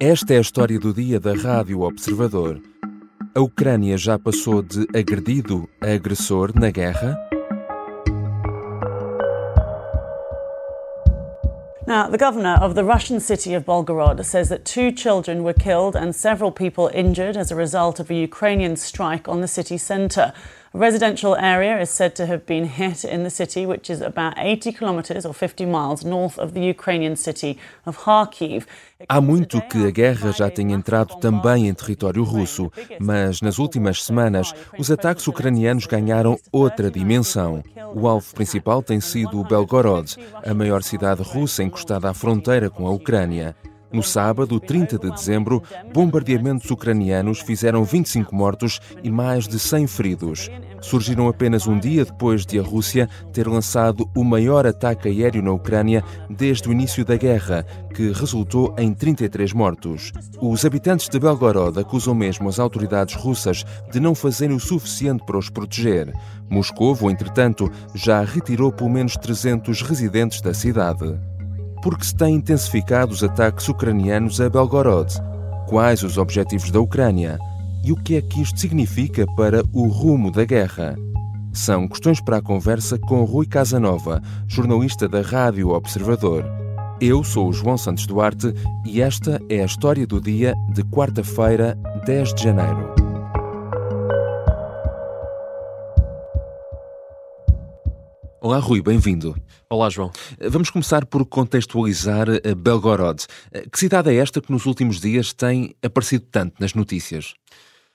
Esta é a história do dia da Rádio Observador. A Ucrânia já passou de agredido a agressor na guerra? Now, the governor of the Russian city of Belgorod says that two children were killed and several people injured as a result of a Ukrainian strike on the city centre. A residential area is said to have been hit in the city, which is about 80 kilometres or 50 miles north of the Ukrainian city of Kharkiv. Há muito que a guerra já tem entrado também em território russo, mas nas últimas semanas os ataques ucranianos ganharam outra dimensão. O alvo principal tem sido Belgorod, a maior cidade russa encostada à fronteira com a Ucrânia. No sábado, 30 de dezembro, bombardeamentos ucranianos fizeram 25 mortos e mais de 100 feridos. Surgiram apenas um dia depois de a Rússia ter lançado o maior ataque aéreo na Ucrânia desde o início da guerra, que resultou em 33 mortos. Os habitantes de Belgorod acusam mesmo as autoridades russas de não fazerem o suficiente para os proteger. Moscovo, entretanto, já retirou pelo menos 300 residentes da cidade porque se têm intensificado os ataques ucranianos a Belgorod. Quais os objetivos da Ucrânia? E o que é que isto significa para o rumo da guerra? São questões para a conversa com Rui Casanova, jornalista da Rádio Observador. Eu sou o João Santos Duarte e esta é a história do dia de quarta-feira, 10 de janeiro. Olá, Rui, bem-vindo. Olá, João. Vamos começar por contextualizar eh, Belgorod. Eh, que cidade é esta que nos últimos dias tem aparecido tanto nas notícias?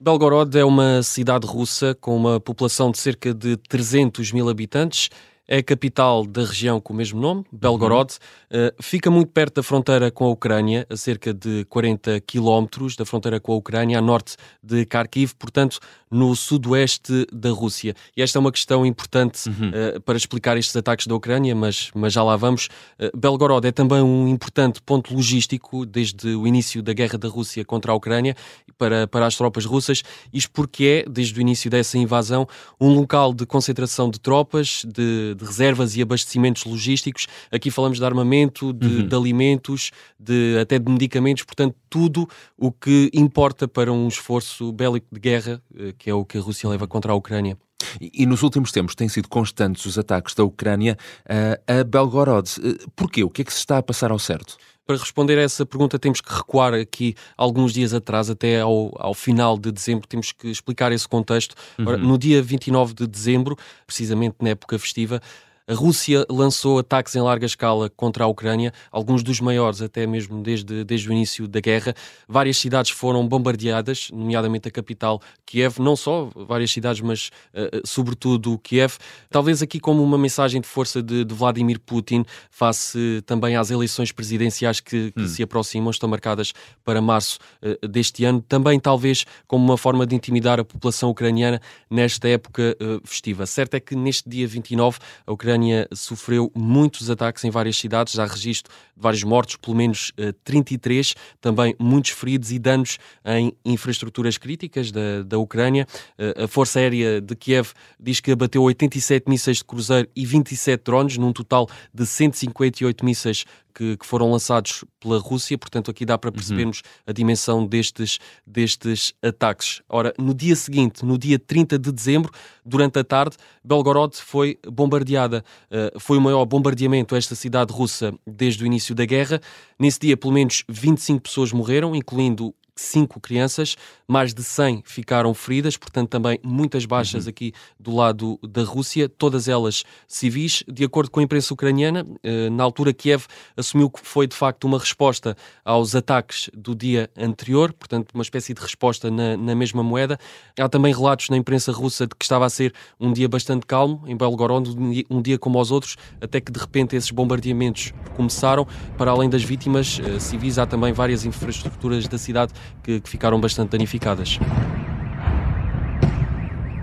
Belgorod é uma cidade russa com uma população de cerca de 300 mil habitantes é a capital da região com o mesmo nome, Belgorod. Uhum. Uh, fica muito perto da fronteira com a Ucrânia, a cerca de 40 quilómetros da fronteira com a Ucrânia, a norte de Kharkiv, portanto, no sudoeste da Rússia. E esta é uma questão importante uhum. uh, para explicar estes ataques da Ucrânia, mas, mas já lá vamos. Uh, Belgorod é também um importante ponto logístico desde o início da guerra da Rússia contra a Ucrânia para, para as tropas russas. Isto porque é, desde o início dessa invasão, um local de concentração de tropas, de de reservas e abastecimentos logísticos. Aqui falamos de armamento, de, uhum. de, alimentos, de, até de medicamentos, portanto, tudo o que importa para um esforço bélico de guerra, eh, que é o que a Rússia leva contra a Ucrânia. E, e nos últimos tempos têm sido constantes os ataques da Ucrânia uh, a Belgorod. Uh, porquê? O que é que se está a passar ao certo? Para responder a essa pergunta, temos que recuar aqui alguns dias atrás, até ao, ao final de dezembro, temos que explicar esse contexto. Uhum. Ora, no dia 29 de dezembro, precisamente na época festiva, a Rússia lançou ataques em larga escala contra a Ucrânia, alguns dos maiores até mesmo desde, desde o início da guerra. Várias cidades foram bombardeadas, nomeadamente a capital Kiev, não só várias cidades, mas uh, sobretudo Kiev. Talvez aqui como uma mensagem de força de, de Vladimir Putin face também às eleições presidenciais que, que hum. se aproximam, estão marcadas para março uh, deste ano. Também talvez como uma forma de intimidar a população ucraniana nesta época uh, festiva. Certo é que neste dia 29 a Ucrânia Ucrânia sofreu muitos ataques em várias cidades, há registro de vários mortos, pelo menos uh, eh, 33, também muitos feridos e danos em infraestruturas críticas da, da Ucrânia. Uh, a Força Aérea de Kiev diz que abateu 87 mísseis de cruzeiro e 27 drones, num total de 158 mísseis que, que, foram lançados pela Rússia, portanto aqui dá para percebermos uhum. a dimensão destes, destes ataques. Ora, no dia seguinte, no dia 30 de dezembro, durante a tarde, Belgorod foi bombardeada. Uh, foi o maior bombardeamento a esta cidade russa desde o início da guerra. Nesse dia, pelo menos 25 pessoas morreram, incluindo cinco crianças, mais de 100 ficaram feridas, portanto também muitas baixas uhum. aqui do lado da Rússia, todas elas civis. De acordo com a imprensa ucraniana, eh, na altura Kiev assumiu que foi de facto uma resposta aos ataques do dia anterior, portanto uma espécie de resposta na, na mesma moeda. Há também relatos na imprensa russa de que estava a ser um dia bastante calmo em Belgorod, um dia como os outros, até que de repente esses bombardeamentos começaram. Para além das vítimas eh, civis, há também várias infraestruturas da cidade que, que ficaram bastante danificadas.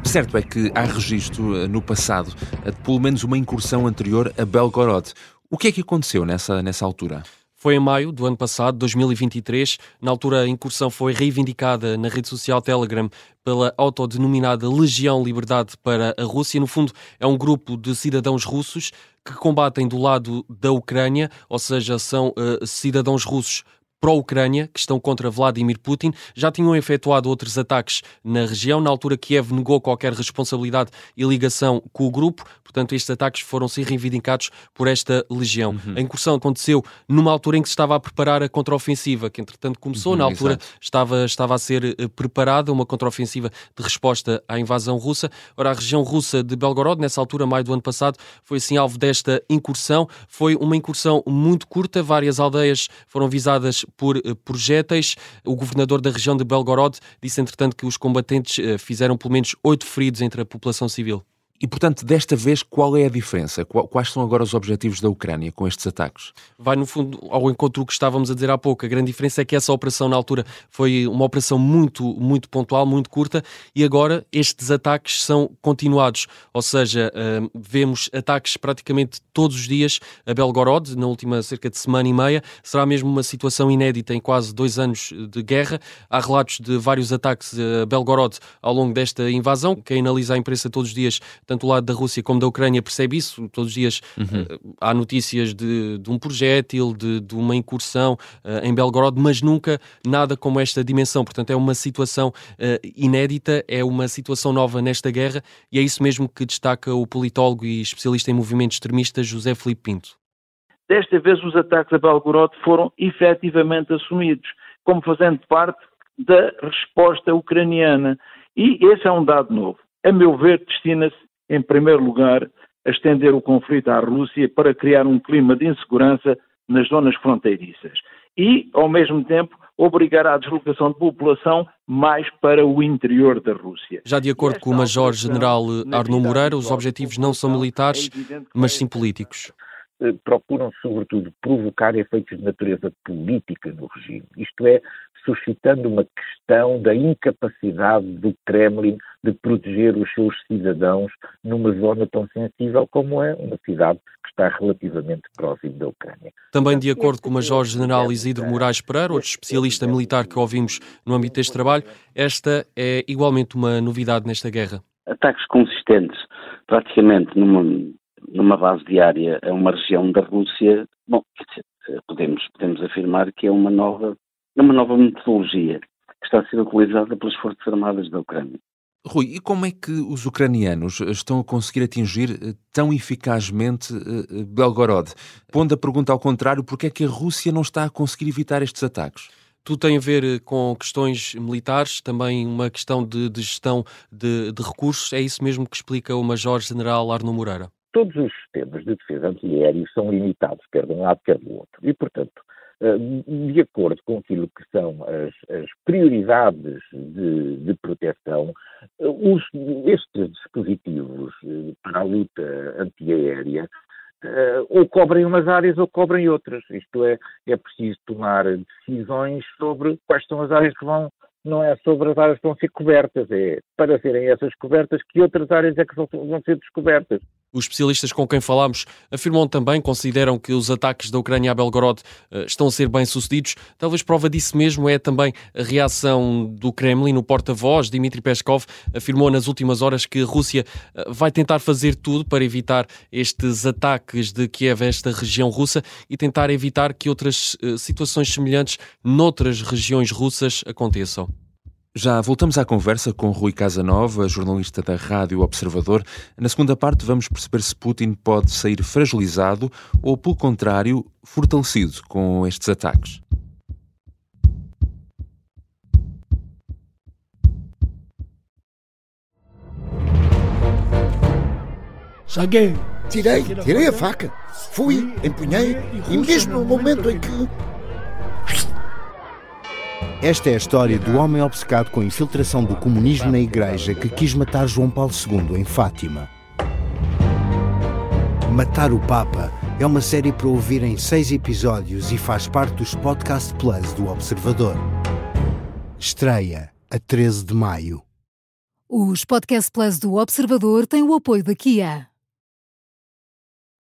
Certo é que há registro eh, no passado de pelo menos uma incursão anterior a Belgorod. O que é que aconteceu nessa, nessa altura? Foi em maio do ano passado, 2023. Na altura, a incursão foi reivindicada na rede social Telegram pela autodenominada Legião Liberdade para a Rússia. No fundo, é um grupo de cidadãos russos que combatem do lado da Ucrânia, ou seja, são uh, cidadãos russos pró-Ucrânia, que estão contra Vladimir Putin. Já tinham efetuado outros ataques na região. Na altura, Kiev negou qualquer responsabilidade e ligação com o grupo. Portanto, estes ataques foram sim reivindicados por esta legião. Uhum. A incursão aconteceu numa altura em que se estava a preparar a contraofensiva, que entretanto começou. Uhum, na altura estava, estava a ser eh, preparada uma contraofensiva de resposta à invasão russa. Ora, a região russa de Belgorod, nessa altura, maio do ano passado, foi assim alvo desta incursão. Foi uma incursão muito curta, várias aldeias foram visadas por eh, projéteis. O governador da região de Belgorod disse, entretanto, que os combatentes eh, fizeram pelo menos oito feridos entre a população civil. E, portanto, desta vez, qual é a diferença? Quais são agora os objetivos da Ucrânia com estes ataques? Vai, no fundo, ao encontro do que estávamos a dizer há pouco. A grande diferença é que essa operação, na altura, foi uma operação muito, muito pontual, muito curta, e agora estes ataques são continuados. Ou seja, uh, vemos ataques praticamente todos os dias a Belgorod, na última cerca de semana e meia. Será mesmo uma situação inédita em quase dois anos de guerra. Há relatos de vários ataques a Belgorod ao longo desta invasão. Quem analisa a imprensa todos os dias tanto o lado da Rússia como da Ucrânia percebe isso. Todos os dias uhum. uh, há notícias de, de um projétil, de, de uma incursão uh, em Belgorod, mas nunca nada como esta dimensão. Portanto, é uma situação uh, inédita, é uma situação nova nesta guerra e é isso mesmo que destaca o politólogo e especialista em movimentos extremistas José Felipe Pinto. Desta vez, os ataques a Belgorod foram efetivamente assumidos como fazendo parte da resposta ucraniana. E esse é um dado novo. A meu ver, destina-se em primeiro lugar, a estender o conflito à Rússia para criar um clima de insegurança nas zonas fronteiriças e, ao mesmo tempo, obrigar à deslocação de população mais para o interior da Rússia. Já de acordo com o Major-General Arnaud Moreira, os objetivos não são militares, é mas sim políticos. Eh, procuram, sobretudo, provocar efeitos de natureza política no regime. Isto é, suscitando uma questão da incapacidade do Kremlin de proteger os seus cidadãos numa zona tão sensível como é uma cidade que está relativamente próxima da Ucrânia. Também de acordo com o Major-General Isidro Moraes Pereira, outro especialista militar que ouvimos no âmbito deste trabalho, esta é igualmente uma novidade nesta guerra. Ataques consistentes, praticamente numa numa base diária a uma região da Rússia, bom, podemos, podemos afirmar que é uma nova, é uma nova metodologia que está a ser utilizada pelas Forças Armadas da Ucrânia. Rui, e como é que os ucranianos estão a conseguir atingir eh, tão eficazmente eh, eh, Belgorod? Pondo a pergunta ao contrário, porque é que a Rússia não está a conseguir evitar estes ataques? Tudo tem a ver com questões militares, também uma questão de, de gestão de, de, recursos. É isso mesmo que explica o Major-General Arno Moreira todos os sistemas de defesa antiaéreo são limitados, quer de um lado, quer do outro. E, portanto, eh, de acordo com aquilo que são as, as prioridades de, de proteção, eh, os, estes dispositivos eh, para a luta antiaérea ou cobrem umas áreas ou cobrem outras. Isto é, é preciso tomar decisões sobre quais são as áreas que vão não é sobre as áreas que vão ser cobertas, é para serem essas cobertas que outras áreas é que vão ser descobertas. Os especialistas com quem falámos afirmam também, consideram que os ataques da Ucrânia a Belgorod uh, estão a ser bem-sucedidos. Talvez prova disso mesmo é também a reação do Kremlin. O porta-voz, Dmitry Peskov, afirmou nas últimas horas que a Rússia uh, vai tentar fazer tudo para evitar estes ataques de Kiev a esta região russa e tentar evitar que outras uh, situações semelhantes noutras regiões russas aconteçam. Já voltamos à conversa com Rui Casanova, jornalista da Rádio Observador. Na segunda parte, vamos perceber se Putin pode sair fragilizado ou, pelo contrário, fortalecido com estes ataques. Saguei. Tirei, tirei a faca. Fui, empunhei e mesmo no momento em que esta é a história do homem obcecado com a infiltração do comunismo na igreja que quis matar João Paulo II em Fátima. Matar o Papa é uma série para ouvir em seis episódios e faz parte dos Podcast Plus do Observador. Estreia a 13 de maio. Os Podcast Plus do Observador têm o apoio da Kia.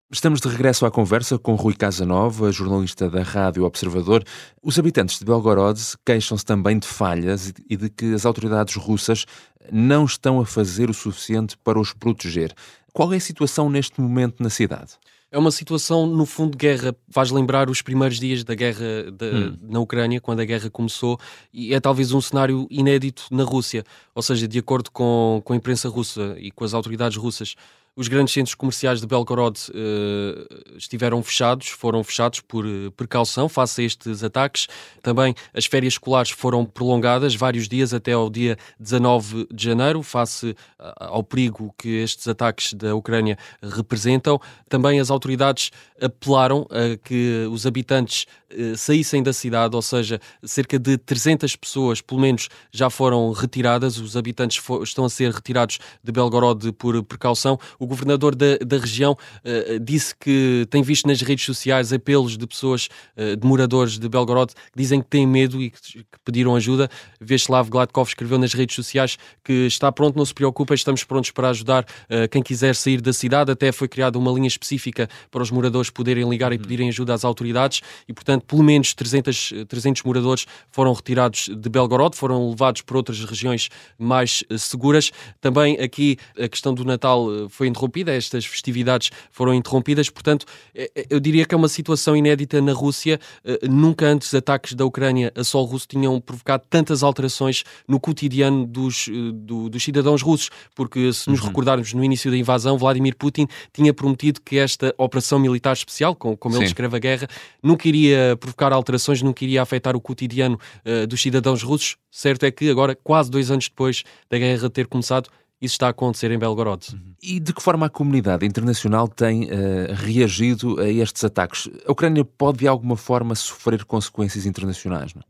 Estamos de regresso à conversa com Rui Casanova, jornalista da Rádio Observador. Os habitantes de Belgorod queixam-se também de falhas e de que as autoridades russas não estão a fazer o suficiente para os proteger. Qual é a situação neste momento na cidade? É uma situação, no fundo, de guerra. Faz lembrar os primeiros dias da guerra hum. na Ucrânia, quando a guerra começou, e é talvez um cenário inédito na Rússia. Ou seja, de acordo com, com a imprensa russa e com as autoridades russas, os grandes centros comerciais de Belgorod uh, estiveram fechados, foram fechados por uh, precaução face a estes ataques. Também as férias escolares foram prolongadas vários dias até ao dia 19 de janeiro, face ao perigo que estes ataques da Ucrânia representam. Também as autoridades apelaram a que os habitantes saíssem da cidade, ou seja, cerca de 300 pessoas, pelo menos, já foram retiradas. Os habitantes estão a ser retirados de Belgorod por precaução. O o governador da, da região uh, disse que tem visto nas redes sociais apelos de pessoas, uh, de moradores de Belgorod, que dizem que têm medo e que, que pediram ajuda. Vyacheslav Gladkov escreveu nas redes sociais que está pronto, não se preocupe, estamos prontos para ajudar uh, quem quiser sair da cidade. Até foi criada uma linha específica para os moradores poderem ligar e pedirem ajuda às autoridades e, portanto, pelo menos 300, 300 moradores foram retirados de Belgorod, foram levados para outras regiões mais seguras. Também aqui a questão do Natal foi interrompida, estas festividades foram interrompidas, portanto, é, é, eu diria que é uma situação inédita na Rússia. Eh, nunca antes ataques da Ucrânia a solo russo tinham provocado tantas alterações no cotidiano dos, eh, do, dos cidadãos russos, porque se nos uhum. recordarmos no início da invasão, Vladimir Putin tinha prometido que esta operação militar especial, como, como ele descreve a guerra, nunca iria provocar alterações, nunca iria afetar o cotidiano uh, dos cidadãos russos. Certo é que agora, quase dois anos depois da guerra ter começado, isso está a acontecer em Belgorod. Uhum. E de que forma a comunidade internacional tem uh, reagido a estes ataques? A Ucrânia pode de alguma forma sofrer consequências internacionais? Não?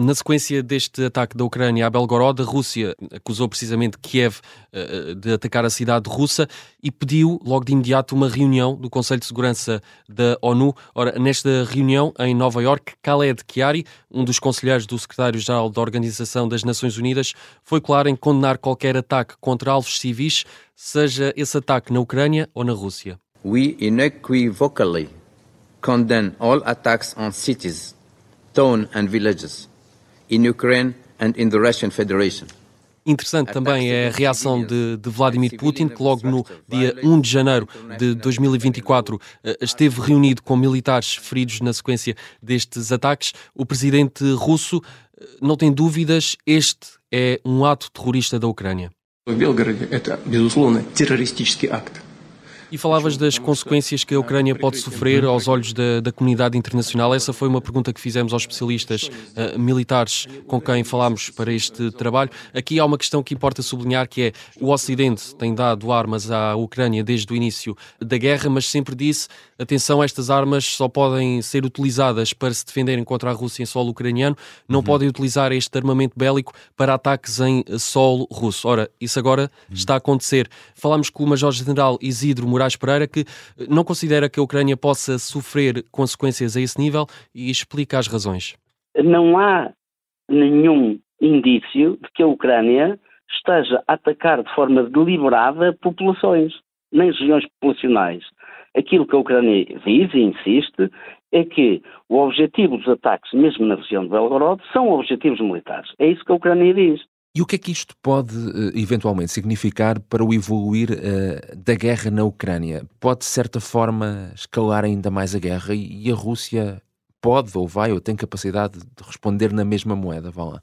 Na sequência deste ataque da Ucrânia a Belgorod, a Rússia acusou precisamente Kiev uh, de atacar a cidade russa e pediu logo de imediato uma reunião do Conselho de Segurança da ONU. Ora, nesta reunião em Nova York, Khaled Chiari, um dos conselheiros do secretário-geral da Organização das Nações Unidas, foi claro em condenar qualquer ataque contra alvos civis, seja esse ataque na Ucrânia ou na Rússia. We unequivocally condemn all attacks on cities, towns and villages in Ukraine and in the Russian Federation. Interessante também é a reação de, de, Vladimir Putin, que logo no dia 1 de janeiro de 2024 eh, esteve reunido com militares feridos na sequência destes ataques. O presidente russo eh, não tem dúvidas, este é um ato terrorista da Ucrânia. Belgorod это, безусловно, террористический акт. E falavas das consequências que a Ucrânia pode sofrer aos olhos da, da comunidade internacional. Essa foi uma pergunta que fizemos aos especialistas uh, militares com quem falámos para este trabalho. Aqui há uma questão que importa sublinhar, que é o Ocidente tem dado armas à Ucrânia desde o início da guerra, mas sempre disse, atenção, estas armas só podem ser utilizadas para se defenderem contra a Rússia em solo ucraniano, não uhum. podem utilizar este armamento bélico para ataques em solo russo. Ora, isso agora uhum. está a acontecer. Falámos com o Major-General Isidro Moraes Pereira, que não considera que a Ucrânia possa sofrer consequências a esse nível e explica as razões. Não há nenhum indício de que a Ucrânia esteja a atacar de forma deliberada populações, nem regiões populacionais. Aquilo que a Ucrânia diz e insiste é que o objetivo dos ataques, mesmo na região de Belgorod, são objetivos militares. É isso que a Ucrânia diz. E o que é que isto pode eh, eventualmente significar para o evoluir uh, da guerra na Ucrânia? Pode, de certa forma, escalar ainda mais a guerra e a Rússia pode ou vai ou tem capacidade de responder na mesma moeda? Vá lá.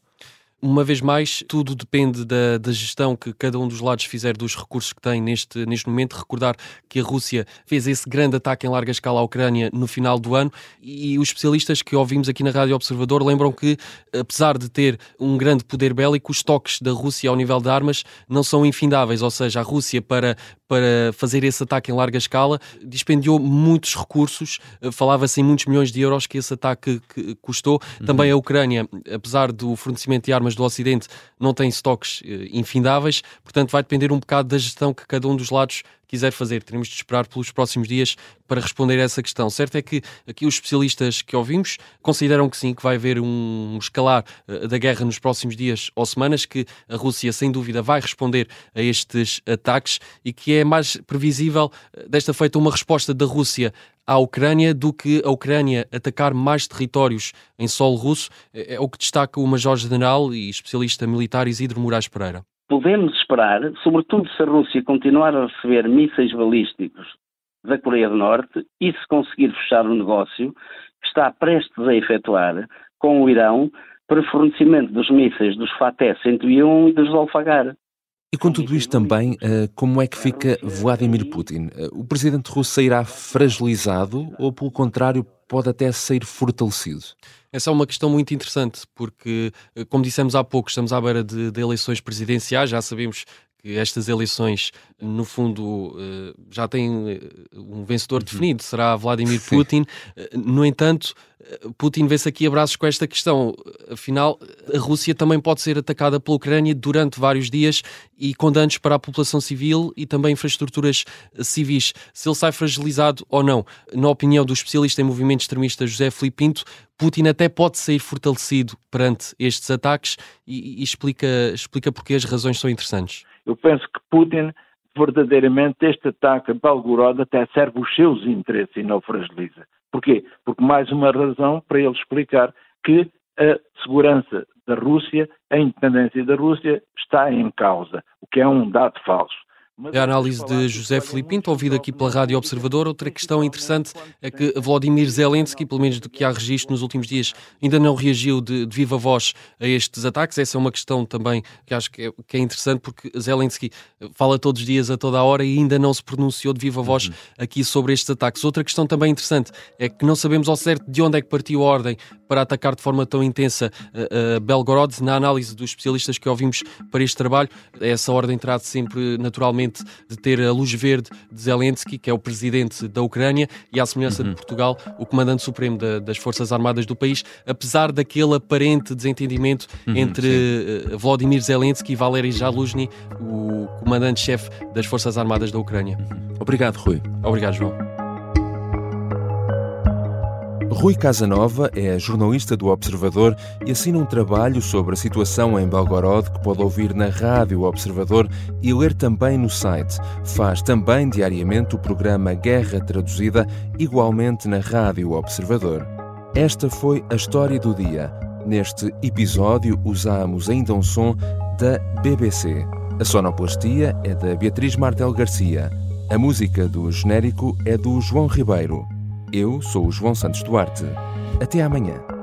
Uma vez mais, tudo depende da, da, gestão que cada um dos lados fizer dos recursos que tem neste, neste momento. Recordar que a Rússia fez esse grande ataque em larga escala à Ucrânia no final do ano e os especialistas que ouvimos aqui na Rádio Observador lembram que, apesar de ter um grande poder bélico, os toques da Rússia ao nível de armas não são infindáveis. Ou seja, a Rússia, para, para fazer esse ataque em larga escala, dispendiou muitos recursos. Falava-se em muitos milhões de euros que esse ataque custou. Uhum. Também a Ucrânia, apesar do fornecimento de armas do Ocidente não têm estoques eh, infindáveis, portanto vai depender um bocado da gestão que cada um dos lados quiser fazer. Teremos de esperar pelos próximos dias para responder a essa questão. Certo é que aqui os especialistas que ouvimos consideram que sim, que vai haver um escalar uh, da guerra nos próximos dias ou semanas, que a Rússia sem dúvida vai responder a estes ataques e que é mais previsível uh, desta feita uma resposta da Rússia à Ucrânia do que a Ucrânia atacar mais territórios em solo russo, é, é o que destaca o Major-General e especialista militar Isidro Moraes Pereira podemos esperar, sobretudo se a Rússia continuar a receber mísseis balísticos da Coreia do Norte e se conseguir fechar o negócio que está prestes a efetuar com o Irão para fornecimento dos mísseis dos Fateh 101 e dos Zolfagar. E com tudo isto também, eh, como é que fica Vladimir Putin? Eh, o presidente russo sairá fragilizado ou, pelo contrário, pode até sair fortalecido? Essa é uma questão muito interessante, porque, eh, como dissemos há pouco, estamos à beira de, de eleições presidenciais, já sabemos que estas eleições, no fundo, já têm um vencedor uhum. definido, será Vladimir Putin. No entanto, Putin vê-se aqui abraços com esta questão. Afinal, a Rússia também pode ser atacada pela Ucrânia durante vários dias e com danos para a população civil e também infraestruturas civis. Se ele sai fragilizado ou não. Na opinião do especialista em movimento extremista José Filipe Pinto, Putin até pode sair fortalecido perante estes ataques e, e explica, explica porque as razões são interessantes. Eu penso que Putin verdadeiramente este ataque a Belgorod até serve os seus interesses e não fragiliza. Porquê? Porque mais uma razão para ele explicar que a segurança da Rússia, a independência da Rússia está em causa, o que é um dado falso. É a análise de José Filipe Pinto, ouvido aqui pela Rádio Observador. Outra questão interessante é que Vladimir Zelensky, pelo menos do que há registro nos últimos dias, ainda não reagiu de, de viva voz a estes ataques. Essa é uma questão também que acho que é, que é, interessante, porque Zelensky fala todos os dias, a toda a hora, e ainda não se pronunciou de viva voz uhum. aqui sobre estes ataques. Outra questão também interessante é que não sabemos ao certo de onde é que partiu a ordem para atacar de forma tão intensa uh, uh, Belgorod. Na análise dos especialistas que ouvimos para este trabalho, essa ordem terá sempre, naturalmente, de ter a luz verde de Zelensky, que é o presidente da Ucrânia, e à semelhança uhum. de Portugal, o comandante supremo da, das Forças Armadas do país, apesar daquele aparente desentendimento uhum, entre uh, Vladimir Zelensky e Valery Jaluzny, o comandante-chefe das Forças Armadas da Ucrânia. Uhum. Obrigado, Rui. Obrigado, João. Rui Casanova é jornalista do Observador e assina um trabalho sobre a situação em Belgorod que pode ouvir na Rádio Observador e ler também no site. Faz também diariamente o programa Guerra Traduzida, igualmente na Rádio Observador. Esta foi a história do dia. Neste episódio usamos ainda um som da BBC. A sonoplastia é da Beatriz Martel Garcia. A música do genérico é do João Ribeiro. Eu sou o João Santos Duarte. Até amanhã.